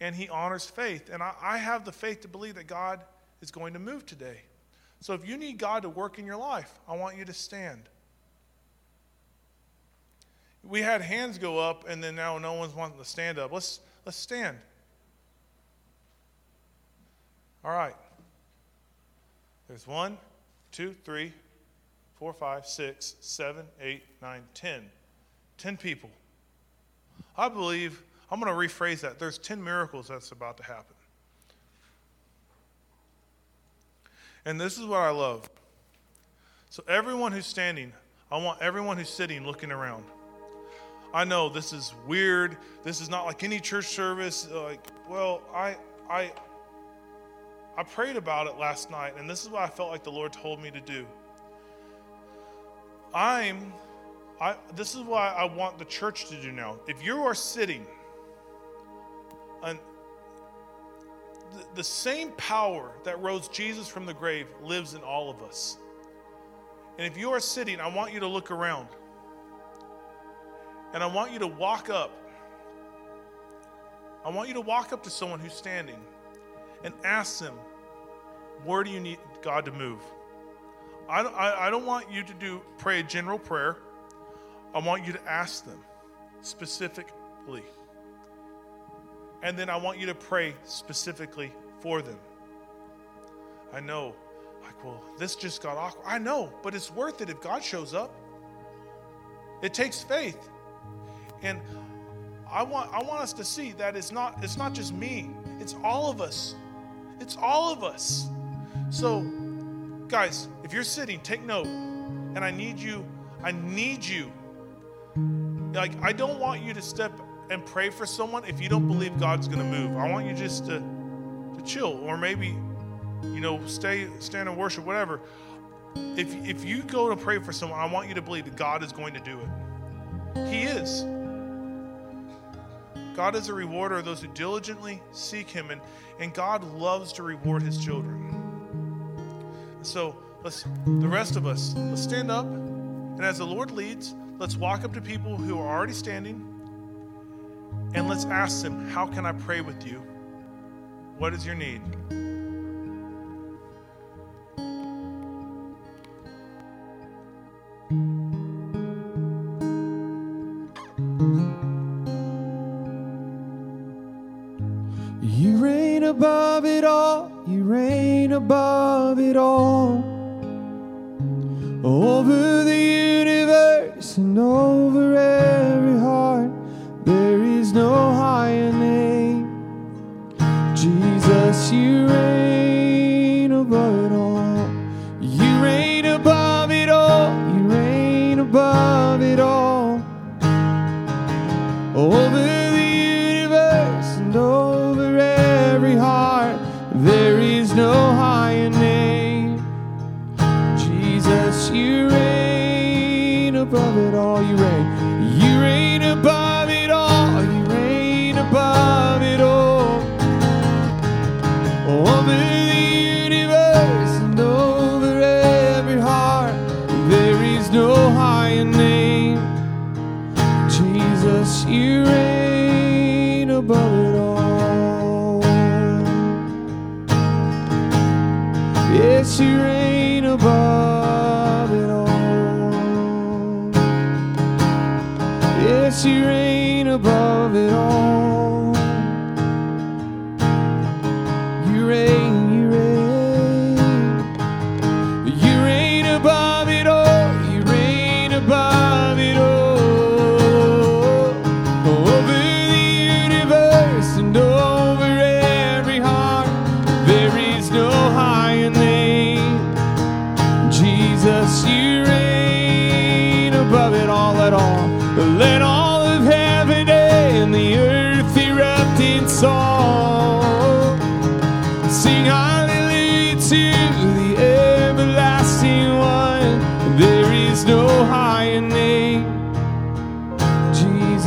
and He honors faith. And I, I have the faith to believe that God is going to move today. So if you need God to work in your life, I want you to stand we had hands go up and then now no one's wanting to stand up. Let's let's stand. All right. There's one, two, three, four, five, six, seven, eight, nine, ten. Ten people. I believe, I'm going to rephrase that. There's 10 miracles that's about to happen. And this is what I love. So, everyone who's standing, I want everyone who's sitting looking around. I know this is weird. This is not like any church service. Uh, like, well, I, I, I prayed about it last night, and this is what I felt like the Lord told me to do. I'm, I, this is what I want the church to do now. If you are sitting, and the, the same power that rose Jesus from the grave lives in all of us. And if you are sitting, I want you to look around. And I want you to walk up. I want you to walk up to someone who's standing and ask them, Where do you need God to move? I don't, I, I don't want you to do pray a general prayer. I want you to ask them specifically. And then I want you to pray specifically for them. I know, like, well, this just got awkward. I know, but it's worth it if God shows up. It takes faith. And I want, I want us to see that it's not, it's not just me, it's all of us. It's all of us. So, guys, if you're sitting, take note. And I need you, I need you. Like, I don't want you to step and pray for someone if you don't believe God's going to move. I want you just to, to chill or maybe, you know, stay, stand and worship, whatever. If, if you go to pray for someone, I want you to believe that God is going to do it. He is. God is a rewarder of those who diligently seek Him, and, and God loves to reward His children so let's, the rest of us, let's stand up. And as the Lord leads, let's walk up to people who are already standing and let's ask them, How can I pray with you? What is your need? You reign above it all. You reign above it all.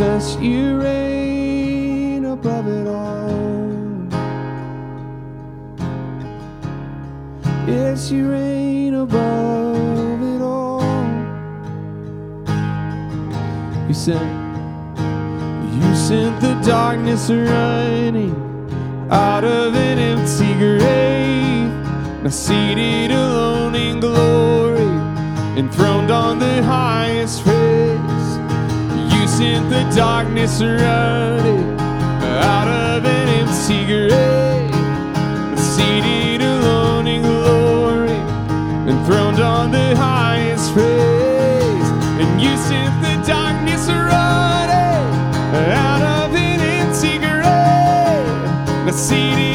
Jesus, you reign above it all. Yes, you reign above it all. You sent, you sent the darkness running out of an empty grave. Now seated alone in glory, enthroned on the highest praise. Sent the darkness running out of an empty grave? Seated alone in glory, enthroned on the highest praise. And you sent the darkness running out of an empty grave. Seated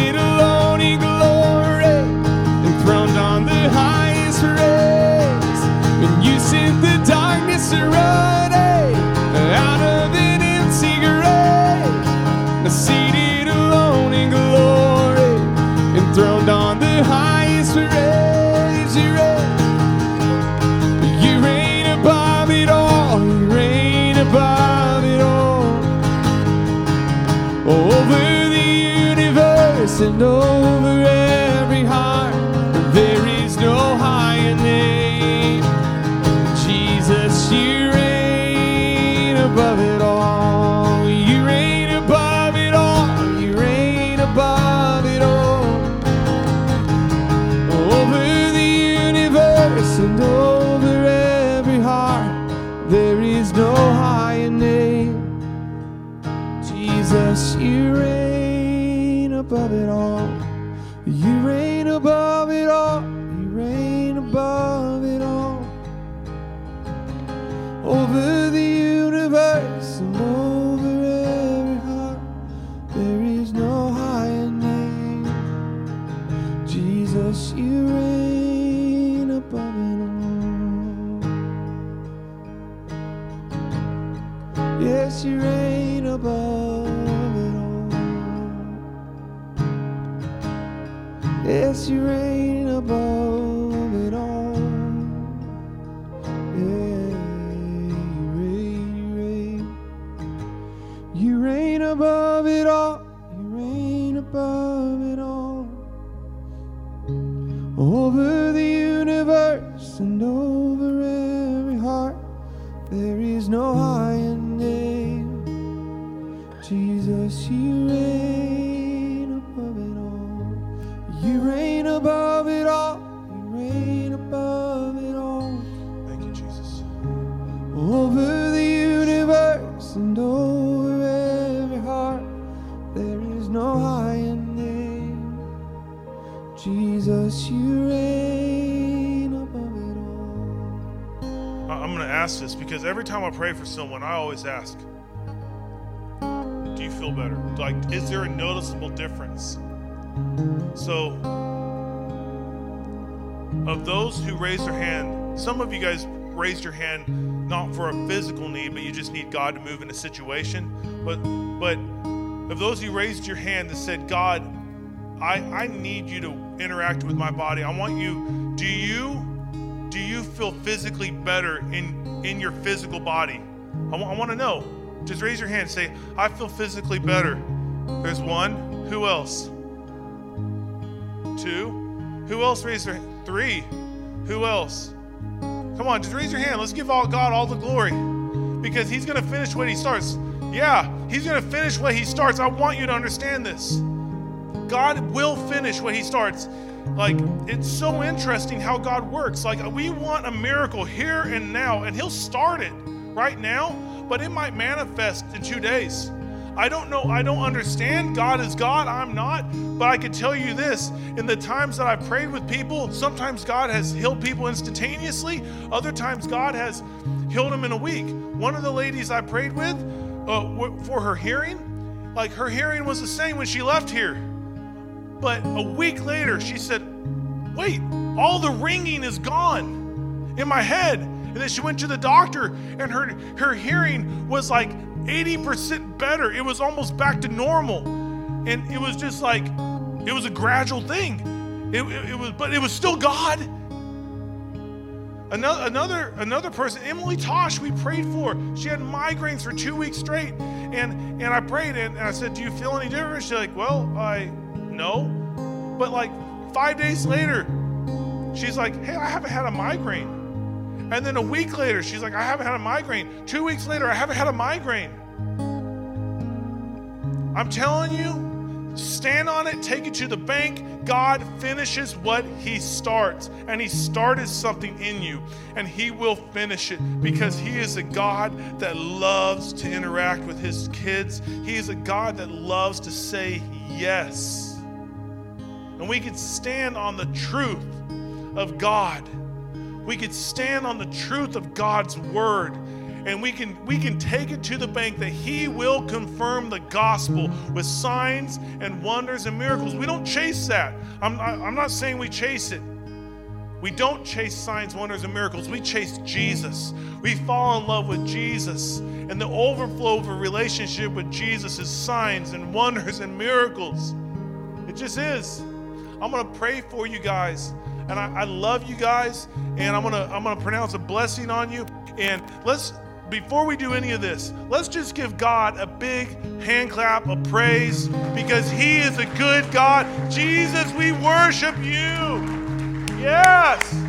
to know. Every time I pray for someone, I always ask, Do you feel better? Like, is there a noticeable difference? So, of those who raised their hand, some of you guys raised your hand not for a physical need, but you just need God to move in a situation. But but of those who raised your hand that said, God, I, I need you to interact with my body. I want you, do you do you feel physically better in in your physical body? I, w- I want to know. Just raise your hand. Say, I feel physically better. There's one. Who else? Two. Who else raised their hand? Three. Who else? Come on, just raise your hand. Let's give all God all the glory. Because he's going to finish what he starts. Yeah, he's going to finish what he starts. I want you to understand this. God will finish what he starts. Like, it's so interesting how God works. Like, we want a miracle here and now, and he'll start it right now, but it might manifest in two days. I don't know, I don't understand. God is God, I'm not. But I can tell you this in the times that I've prayed with people, sometimes God has healed people instantaneously, other times God has healed them in a week. One of the ladies I prayed with uh, for her hearing, like her hearing was the same when she left here. But a week later, she said, Wait, all the ringing is gone in my head. And then she went to the doctor, and her, her hearing was like 80% better. It was almost back to normal. And it was just like, it was a gradual thing. It, it, it was, but it was still God. Another, another, another person, Emily Tosh, we prayed for. She had migraines for two weeks straight. And, and I prayed and, and I said, Do you feel any different? She's like, Well, I no. But like five days later, she's like, Hey, I haven't had a migraine. And then a week later, she's like, I haven't had a migraine. Two weeks later, I haven't had a migraine. I'm telling you, stand on it, take it to the bank. God finishes what He starts. And He started something in you, and He will finish it because He is a God that loves to interact with His kids. He is a God that loves to say yes. And we can stand on the truth of God. We can stand on the truth of God's word. And we can we can take it to the bank that he will confirm the gospel with signs and wonders and miracles. We don't chase that. I'm, I'm not saying we chase it. We don't chase signs wonders and miracles. We chase jesus. We fall in love with jesus. And the overflow of a relationship with jesus is signs and wonders and miracles. It just is i'm going to pray for you guys and I, I love you guys and i'm going to i'm going to pronounce a blessing on you and let's before we do any of this, let's just give God a big hand clap of praise because He is a good God. Jesus, we worship you. Yes.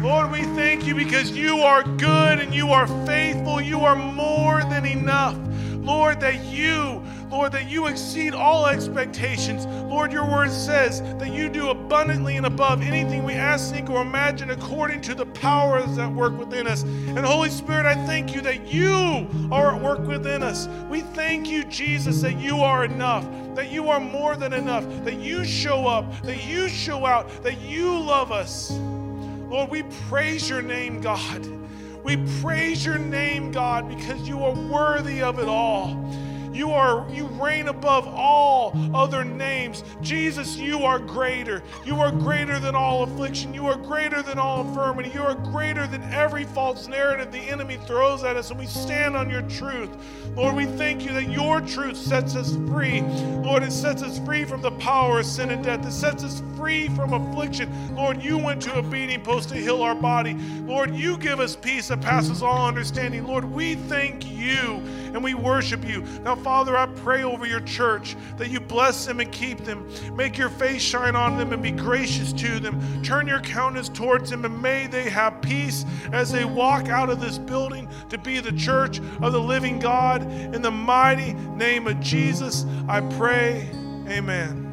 Lord, we thank you because you are good and you are faithful. You are more than enough. Lord, that you, Lord, that you exceed all expectations. Lord, your word says that you do abundantly and above anything we ask, think, or imagine according to the powers that work within us. And Holy Spirit, I thank you that you are at work within us. We thank you, Jesus, that you are enough, that you are more than enough, that you show up, that you show out, that you love us. Lord, we praise your name, God. We praise your name, God, because you are worthy of it all. You are you reign above all other names. Jesus, you are greater. You are greater than all affliction. You are greater than all infirmity. You are greater than every false narrative the enemy throws at us and we stand on your truth. Lord, we thank you that your truth sets us free. Lord, it sets us free from the power of sin and death. It sets us free from affliction. Lord, you went to a beating post to heal our body. Lord, you give us peace that passes all understanding. Lord, we thank you and we worship you. Now, Father, I pray over your church that you bless them and keep them. Make your face shine on them and be gracious to them. Turn your countenance towards them and may they have peace as they walk out of this building to be the church of the living God. In the mighty name of Jesus, I pray. Amen.